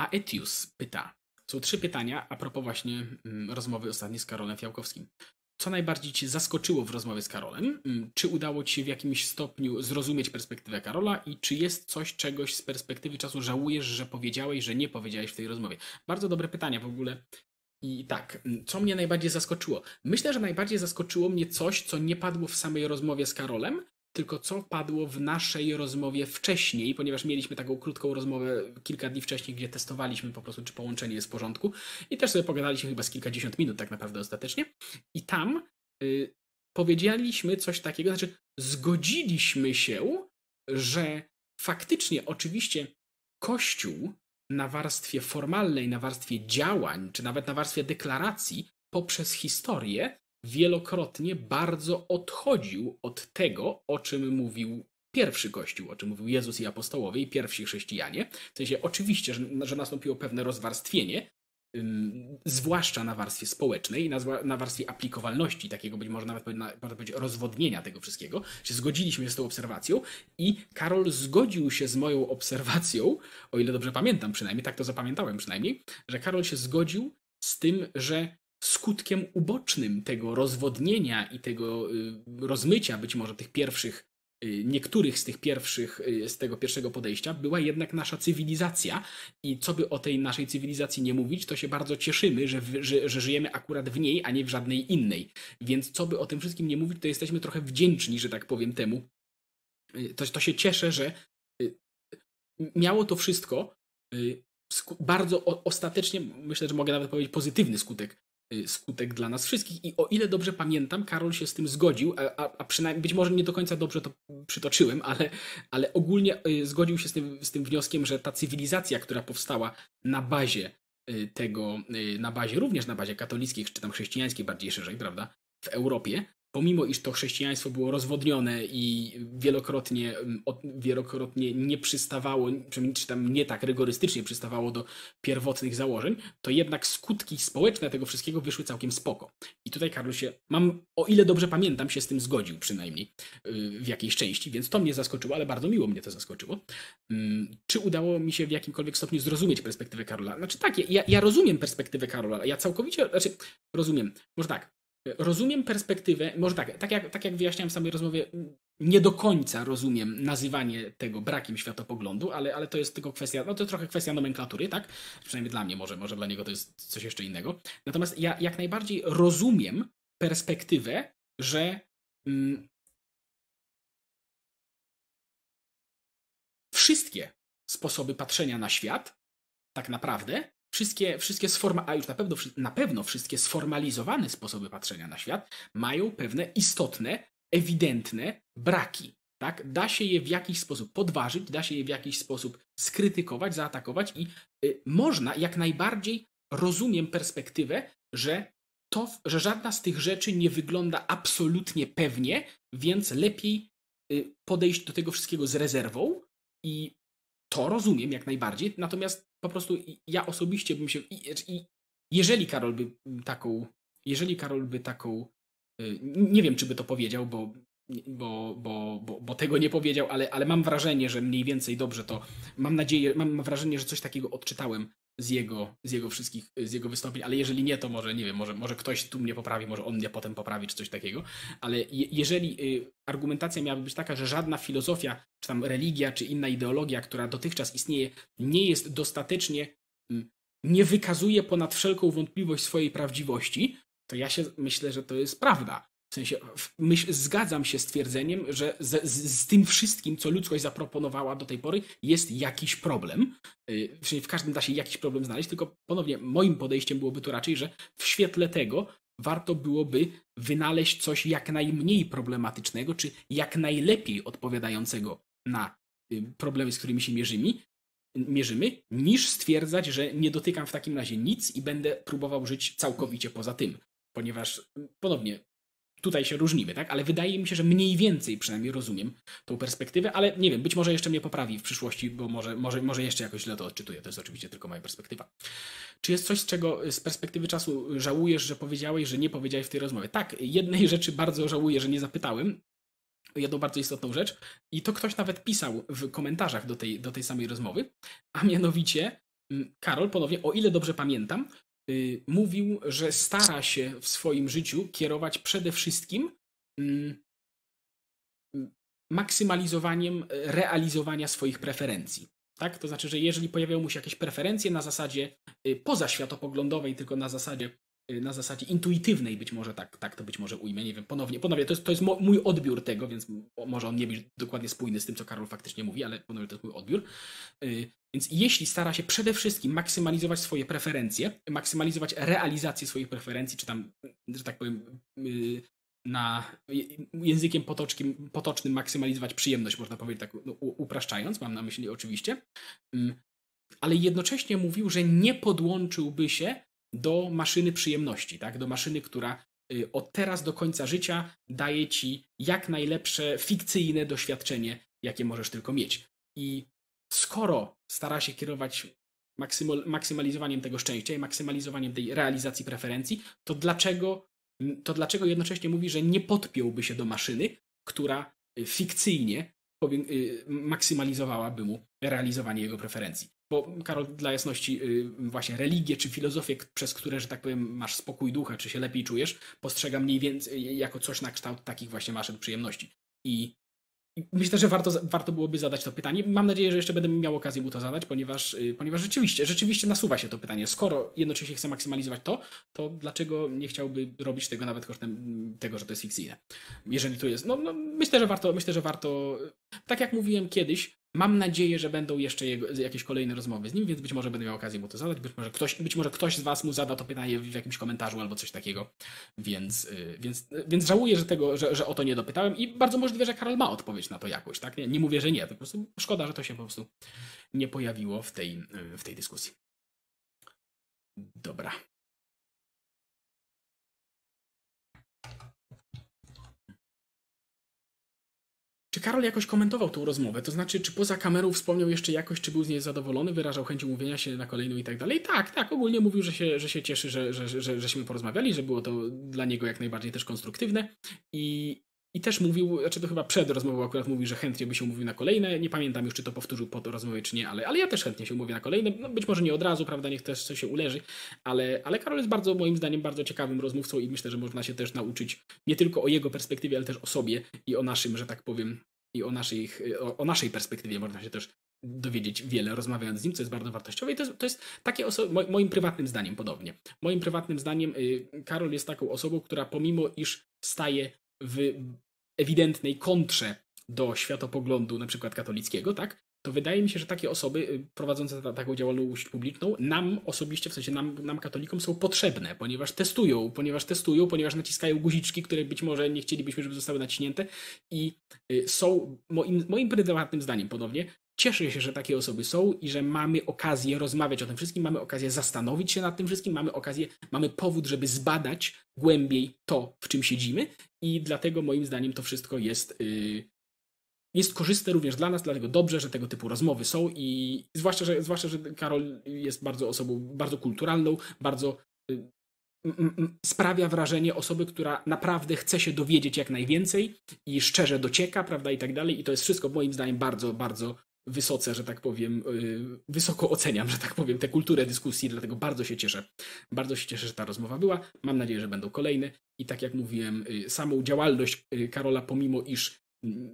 A Etius pyta. Są trzy pytania a propos właśnie mm, rozmowy ostatniej z Karolem Fiałkowskim. Co najbardziej Cię zaskoczyło w rozmowie z Karolem? Mm, Czy udało Ci się w jakimś stopniu zrozumieć perspektywę Karola i czy jest coś, czegoś z perspektywy czasu żałujesz, że powiedziałeś, że nie powiedziałeś w tej rozmowie? Bardzo dobre pytania w ogóle. I tak, mm, co mnie najbardziej zaskoczyło? Myślę, że najbardziej zaskoczyło mnie coś, co nie padło w samej rozmowie z Karolem, tylko co padło w naszej rozmowie wcześniej, ponieważ mieliśmy taką krótką rozmowę kilka dni wcześniej, gdzie testowaliśmy po prostu, czy połączenie jest w porządku i też sobie pogadaliśmy chyba z kilkadziesiąt minut tak naprawdę ostatecznie. I tam y, powiedzieliśmy coś takiego, znaczy zgodziliśmy się, że faktycznie oczywiście Kościół na warstwie formalnej, na warstwie działań, czy nawet na warstwie deklaracji poprzez historię wielokrotnie bardzo odchodził od tego, o czym mówił pierwszy Kościół, o czym mówił Jezus i apostołowie i pierwsi chrześcijanie. W sensie oczywiście, że, że nastąpiło pewne rozwarstwienie, ym, zwłaszcza na warstwie społecznej, na, na warstwie aplikowalności, takiego być może nawet na, można powiedzieć rozwodnienia tego wszystkiego, zgodziliśmy się z tą obserwacją i Karol zgodził się z moją obserwacją, o ile dobrze pamiętam przynajmniej, tak to zapamiętałem przynajmniej, że Karol się zgodził z tym, że skutkiem ubocznym tego rozwodnienia i tego y, rozmycia być może tych pierwszych, y, niektórych z tych pierwszych, y, z tego pierwszego podejścia, była jednak nasza cywilizacja. I co by o tej naszej cywilizacji nie mówić, to się bardzo cieszymy, że, że, że żyjemy akurat w niej, a nie w żadnej innej. Więc co by o tym wszystkim nie mówić, to jesteśmy trochę wdzięczni, że tak powiem, temu. To, to się cieszę, że miało to wszystko bardzo ostatecznie, myślę, że mogę nawet powiedzieć, pozytywny skutek skutek dla nas wszystkich. I o ile dobrze pamiętam, Karol się z tym zgodził, a, a przynajmniej być może nie do końca dobrze to przytoczyłem, ale, ale ogólnie y, zgodził się z tym, z tym wnioskiem, że ta cywilizacja, która powstała na bazie y, tego, na bazie, również na bazie katolickiej, czy tam chrześcijańskiej bardziej szerzej, prawda, w Europie, pomimo iż to chrześcijaństwo było rozwodnione i wielokrotnie, mm, wielokrotnie nie przystawało, czy tam nie tak rygorystycznie przystawało do pierwotnych założeń, to jednak skutki społeczne tego wszystkiego wyszły całkiem spoko. I tutaj Karol się, mam, o ile dobrze pamiętam, się z tym zgodził przynajmniej y, w jakiejś części, więc to mnie zaskoczyło, ale bardzo miło mnie to zaskoczyło. Mm, czy udało mi się w jakimkolwiek stopniu zrozumieć perspektywę Karola? Znaczy tak, ja, ja rozumiem perspektywę Karola, ja całkowicie, znaczy rozumiem, może tak, Rozumiem perspektywę, może tak, tak jak, tak jak wyjaśniałem w samej rozmowie, nie do końca rozumiem nazywanie tego brakiem światopoglądu, ale, ale to jest tylko kwestia, no to trochę kwestia nomenklatury, tak? Przynajmniej dla mnie, może, może dla niego to jest coś jeszcze innego. Natomiast ja jak najbardziej rozumiem perspektywę, że mm, wszystkie sposoby patrzenia na świat tak naprawdę wszystkie, wszystkie sforma, a już na pewno, na pewno wszystkie sformalizowane sposoby patrzenia na świat mają pewne istotne, ewidentne braki. Tak? Da się je w jakiś sposób podważyć, da się je w jakiś sposób skrytykować, zaatakować i y, można jak najbardziej rozumiem perspektywę, że to, że żadna z tych rzeczy nie wygląda absolutnie pewnie, więc lepiej y, podejść do tego wszystkiego z rezerwą i to rozumiem jak najbardziej, natomiast po prostu ja osobiście bym się. I, jeżeli Karol by taką. Jeżeli Karol by taką. Y, nie wiem, czy by to powiedział, bo, bo, bo, bo, bo tego nie powiedział, ale, ale mam wrażenie, że mniej więcej dobrze to. Mam nadzieję, mam wrażenie, że coś takiego odczytałem z jego, z jego wszystkich, z jego wystąpień, ale jeżeli nie, to może, nie wiem, może, może ktoś tu mnie poprawi, może on mnie potem poprawi, czy coś takiego, ale je, jeżeli y, argumentacja miałaby być taka, że żadna filozofia, czy tam religia, czy inna ideologia, która dotychczas istnieje, nie jest dostatecznie, y, nie wykazuje ponad wszelką wątpliwość swojej prawdziwości, to ja się myślę, że to jest prawda. W sensie, myśl, zgadzam się z twierdzeniem, że z, z, z, tym wszystkim, co ludzkość zaproponowała do tej pory, jest jakiś problem. Y, w, każdym da się jakiś problem znaleźć, tylko ponownie moim podejściem byłoby to raczej, że w świetle tego warto byłoby wynaleźć coś jak najmniej problematycznego, czy jak najlepiej odpowiadającego na y, problemy, z którymi się mierzymy, mierzymy, niż stwierdzać, że nie dotykam w takim razie nic i będę próbował żyć całkowicie poza tym. Ponieważ ponownie tutaj się różnimy, tak? Ale wydaje mi się, że mniej więcej przynajmniej rozumiem tą perspektywę, ale nie wiem, być może jeszcze mnie poprawi w przyszłości, bo może, może, może jeszcze jakoś źle to odczytuję. To jest oczywiście tylko moja perspektywa. Czy jest coś, z czego z perspektywy czasu żałujesz, że powiedziałeś, że nie powiedziałeś w tej rozmowie? Tak, jednej rzeczy bardzo żałuję, że nie zapytałem. Jedną bardzo istotną rzecz, i to ktoś nawet pisał w komentarzach do tej, do tej samej rozmowy, a mianowicie mm, Karol ponownie, o ile dobrze pamiętam, mówił, że stara się w swoim życiu kierować przede wszystkim mm, maksymalizowaniem realizowania swoich preferencji. Tak? To znaczy, że jeżeli pojawiają mu się jakieś preferencje na zasadzie y, pozaświatopoglądowej, tylko na zasadzie y, na zasadzie intuitywnej być może, tak, tak to być może ujmę, nie wiem, ponownie, ponownie to jest, to jest mój odbiór tego, więc może on nie być dokładnie spójny z tym, co Karol faktycznie mówi, ale ponownie to jest mój odbiór. Y, więc jeśli stara się przede wszystkim maksymalizować swoje preferencje, maksymalizować realizację swoich preferencji, czy tam, że tak powiem, na językiem potoczkim, potocznym maksymalizować przyjemność, można powiedzieć tak no, upraszczając, mam na myśli oczywiście, mm, ale jednocześnie mówił, że nie podłączyłby się do maszyny przyjemności, tak? do maszyny, która y, od teraz do końca życia daje ci jak najlepsze fikcyjne doświadczenie, jakie możesz tylko mieć. I skoro stara się kierować maksymalizowaniem tego szczęścia i maksymalizowaniem tej realizacji preferencji, to dlaczego to dlaczego jednocześnie mówi, że nie podpiąłby się do maszyny, która y, fikcyjnie y, maksymalizowałaby mu realizowanie jego preferencji. Bo Karol, dla jasności, y, właśnie religię czy filozofię, przez które, że tak powiem, masz spokój ducha, czy się lepiej czujesz, postrzega mniej więcej jako coś na kształt takich właśnie maszyn przyjemności. I Myślę, że warto, warto byłoby zadać to pytanie. Mam nadzieję, że jeszcze będę miał okazję mu to zadać, ponieważ, y, ponieważ rzeczywiście, rzeczywiście nasuwa się to pytanie. Skoro jednocześnie chce maksymalizować to, to dlaczego nie chciałby robić tego nawet kosztem mm, tego, że to jest fikcyjne? Jeżeli to jest. No, no myślę, że warto, myślę, że warto. Tak jak mówiłem kiedyś, Mam nadzieję, że będą jeszcze jego, jakieś kolejne rozmowy z nim, więc być może będę miał okazję mu to zadać. Być może ktoś, być może ktoś z Was mu zada to pytanie w jakimś komentarzu albo coś takiego. Więc, y, więc, y, więc żałuję, że, tego, że, że o to nie dopytałem i bardzo możliwe, że Karol ma odpowiedź na to jakoś. Tak? Nie, nie mówię, że nie. To po prostu szkoda, że to się po prostu nie pojawiło w tej, y, w tej dyskusji. Dobra. Czy Karol jakoś komentował tą rozmowę? To znaczy, czy poza kamerą wspomniał jeszcze jakoś, czy był z niej zadowolony, wyrażał chęć umówienia się na kolejną i tak dalej? Tak, tak, ogólnie mówił, że się, że się cieszy, że, że, że, żeśmy porozmawiali, że było to dla niego jak najbardziej też konstruktywne i, i też mówił, znaczy to chyba przed rozmową akurat mówił, że chętnie by się umówił na kolejne. Nie pamiętam już, czy to powtórzył po to rozmowie, czy nie, ale, ale ja też chętnie się umówię na kolejne. No, być może nie od razu, prawda, niech też coś się uleży, ale, ale Karol jest bardzo, moim zdaniem, bardzo ciekawym rozmówcą i myślę, że można się też nauczyć nie tylko o jego perspektywie, ale też o sobie i o naszym, że tak powiem, i o naszej, o, o naszej perspektywie można się też dowiedzieć wiele, rozmawiając z nim, co jest bardzo wartościowe. I to to jest takie osoby, moim prywatnym zdaniem podobnie. Moim prywatnym zdaniem y, Karol jest taką osobą, która pomimo iż staje w ewidentnej kontrze do światopoglądu na przykład katolickiego, tak? To wydaje mi się, że takie osoby y, prowadzące ta, taką działalność publiczną nam osobiście, w sensie nam, nam katolikom są potrzebne, ponieważ testują, ponieważ testują, ponieważ naciskają guziczki, które być może nie chcielibyśmy, żeby zostały naciśnięte i y, są, moim, moim prywatnym zdaniem ponownie, Cieszę się, że takie osoby są i że mamy okazję rozmawiać o tym wszystkim, mamy okazję zastanowić się nad tym wszystkim, mamy okazję, mamy powód, żeby zbadać głębiej to, w czym siedzimy i dlatego moim zdaniem to wszystko jest, yy, jest korzystne również dla nas, dlatego dobrze, że tego typu rozmowy są i zwłaszcza, że, zwłaszcza, że Karol jest bardzo osobą bardzo kulturalną, bardzo yy, sprawia wrażenie osoby, która naprawdę chce się dowiedzieć jak najwięcej i szczerze docieka, prawda, i tak dalej. I to jest wszystko moim zdaniem bardzo, bardzo wysoce, że tak powiem, y, wysoko oceniam, że tak powiem, tę kulturę dyskusji, dlatego bardzo się cieszę. Bardzo się cieszę, że ta rozmowa była. Mam nadzieję, że będą kolejne. I tak jak mówiłem, y, samą działalność y, Karola, pomimo iż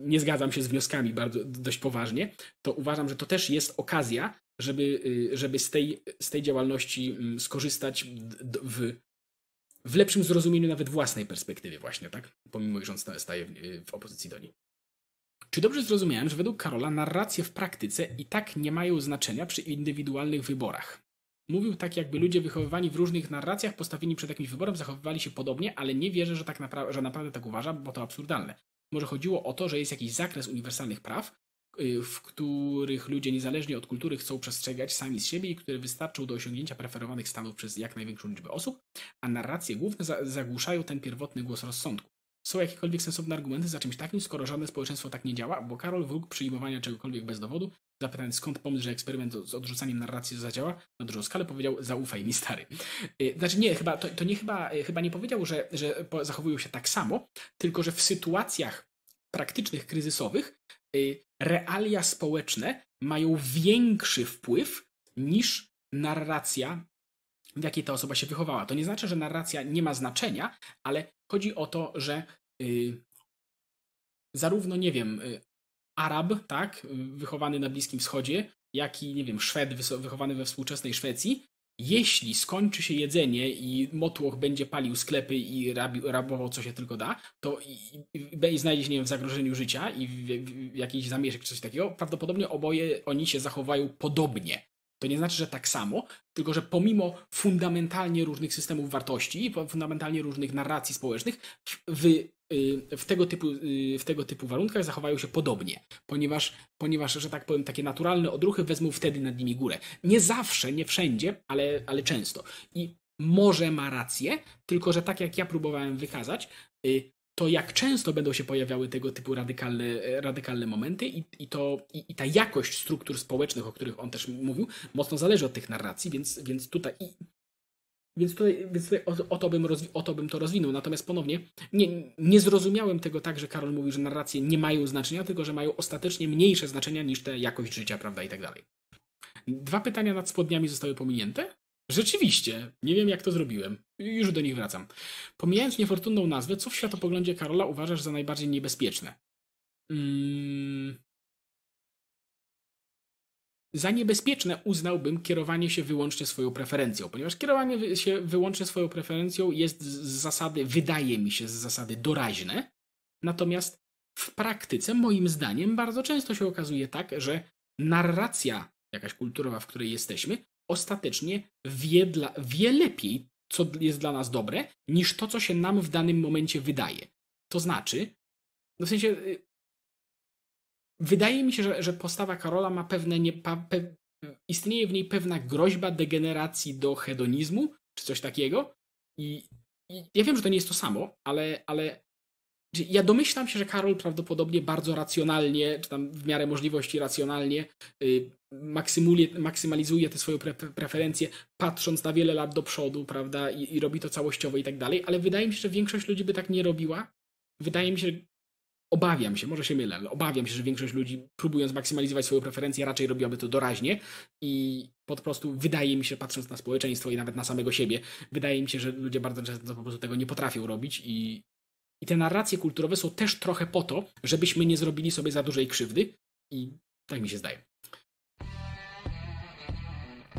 nie zgadzam się z wnioskami bardzo dość poważnie, to uważam, że to też jest okazja, żeby, żeby z, tej, z tej działalności mm, skorzystać w, w lepszym zrozumieniu nawet własnej perspektywy właśnie, tak? Pomimo, iż on staje w, w opozycji do niej. Czy dobrze zrozumiałem, że według Karola narracje w praktyce i tak nie mają znaczenia przy indywidualnych wyborach? Mówił tak, jakby ludzie wychowywani w różnych narracjach, postawieni przed jakimś wyborem, zachowywali się podobnie, ale nie wierzę, że, tak napra że naprawdę tak uważa, bo to absurdalne. Może chodziło o to, że jest jakiś zakres uniwersalnych praw, y, w których ludzie niezależnie od kultury chcą przestrzegać sami z siebie i które wystarczą do osiągnięcia preferowanych stanów przez jak największą liczbę osób, a narracje główne zagłuszają ten pierwotny głos rozsądku. Są jakiekolwiek sensowne argumenty za czymś takim, skoro żadne społeczeństwo tak nie działa, bo Karol wróg przyjmowania czegokolwiek bez dowodu, zapytając skąd pomysł, że eksperyment z odrzucaniem narracji zadziała na dużą skalę, powiedział zaufaj mi stary. Y, znaczy nie, chyba, to, to nie chyba, y, chyba nie powiedział, że, że zachowują się tak samo, tylko że w sytuacjach praktycznych, kryzysowych y, realia społeczne mają większy wpływ niż narracja, w jakiej ta osoba się wychowała. To nie znaczy, że narracja nie ma znaczenia, ale chodzi o to, że zarówno, nie wiem, y, Arab, tak, wychowany na Bliskim Wschodzie, jak i, nie wiem, Szwed wychowany we współczesnej Szwecji, jeśli skończy się jedzenie i motłoch będzie palił sklepy i rabi, rabował co się tylko da, to i, i, i znajdzie się nie wiem, w zagrożeniu życia i w, w, w zamieszek czy coś takiego, prawdopodobnie oboje oni się zachowają podobnie. To nie znaczy, że tak samo, tylko że pomimo fundamentalnie różnych systemów wartości, fundamentalnie różnych narracji społecznych, w, y, w, tego, typu, y, w tego typu warunkach zachowają się podobnie, ponieważ, ponieważ, że tak powiem, takie naturalne odruchy wezmą wtedy nad nimi górę. Nie zawsze, nie wszędzie, ale, ale często. I może ma rację, tylko że tak jak ja próbowałem wykazać, y, to jak często będą się pojawiały tego typu radykalne, radykalne momenty i, i, to, i, i ta jakość struktur społecznych, o których on też mówił, mocno zależy od tych narracji, więc, więc tutaj więc tutaj, więc tutaj o, o, to bym o to bym to rozwinął. Natomiast ponownie nie, nie zrozumiałem tego tak, że Karol mówi, że narracje nie mają znaczenia, tylko że mają ostatecznie mniejsze znaczenia niż ta jakość życia, prawda, i tak dalej. Dwa pytania nad spodniami zostały pominięte. Rzeczywiście, nie wiem jak to zrobiłem. Już do nich wracam. Pomijając niefortunną nazwę, co w światopoglądzie Karola uważasz za najbardziej niebezpieczne? Hmm... Za niebezpieczne uznałbym kierowanie się wyłącznie swoją preferencją, ponieważ kierowanie się wyłącznie swoją preferencją jest z zasady, wydaje mi się, z zasady doraźne. Natomiast w praktyce, moim zdaniem, bardzo często się okazuje tak, że narracja jakaś kulturowa, w której jesteśmy, ostatecznie wie, dla, wie lepiej, co jest dla nas dobre, niż to, co się nam w danym momencie wydaje. To znaczy, no w sensie, y, wydaje mi się, że, że postawa Karola ma pewne, nie, pe, istnieje w niej pewna groźba degeneracji do hedonizmu, czy coś takiego. I, I, ja wiem, że to nie jest to samo, ale, ale ja domyślam się, że Karol prawdopodobnie bardzo racjonalnie, czy tam w miarę możliwości racjonalnie y, maksymalizuje te swoje pre preferencje, patrząc na wiele lat do przodu, prawda, I, i robi to całościowo i tak dalej, ale wydaje mi się, że większość ludzi by tak nie robiła. Wydaje mi się, obawiam się, może się mylę, ale obawiam się, że większość ludzi próbując maksymalizować swoje preferencje raczej robiłaby to doraźnie i po prostu wydaje mi się, patrząc na społeczeństwo i nawet na samego siebie, wydaje mi się, że ludzie bardzo często po prostu tego nie potrafią robić i, i te narracje kulturowe są też trochę po to, żebyśmy nie zrobili sobie za dużej krzywdy i tak mi się zdaje.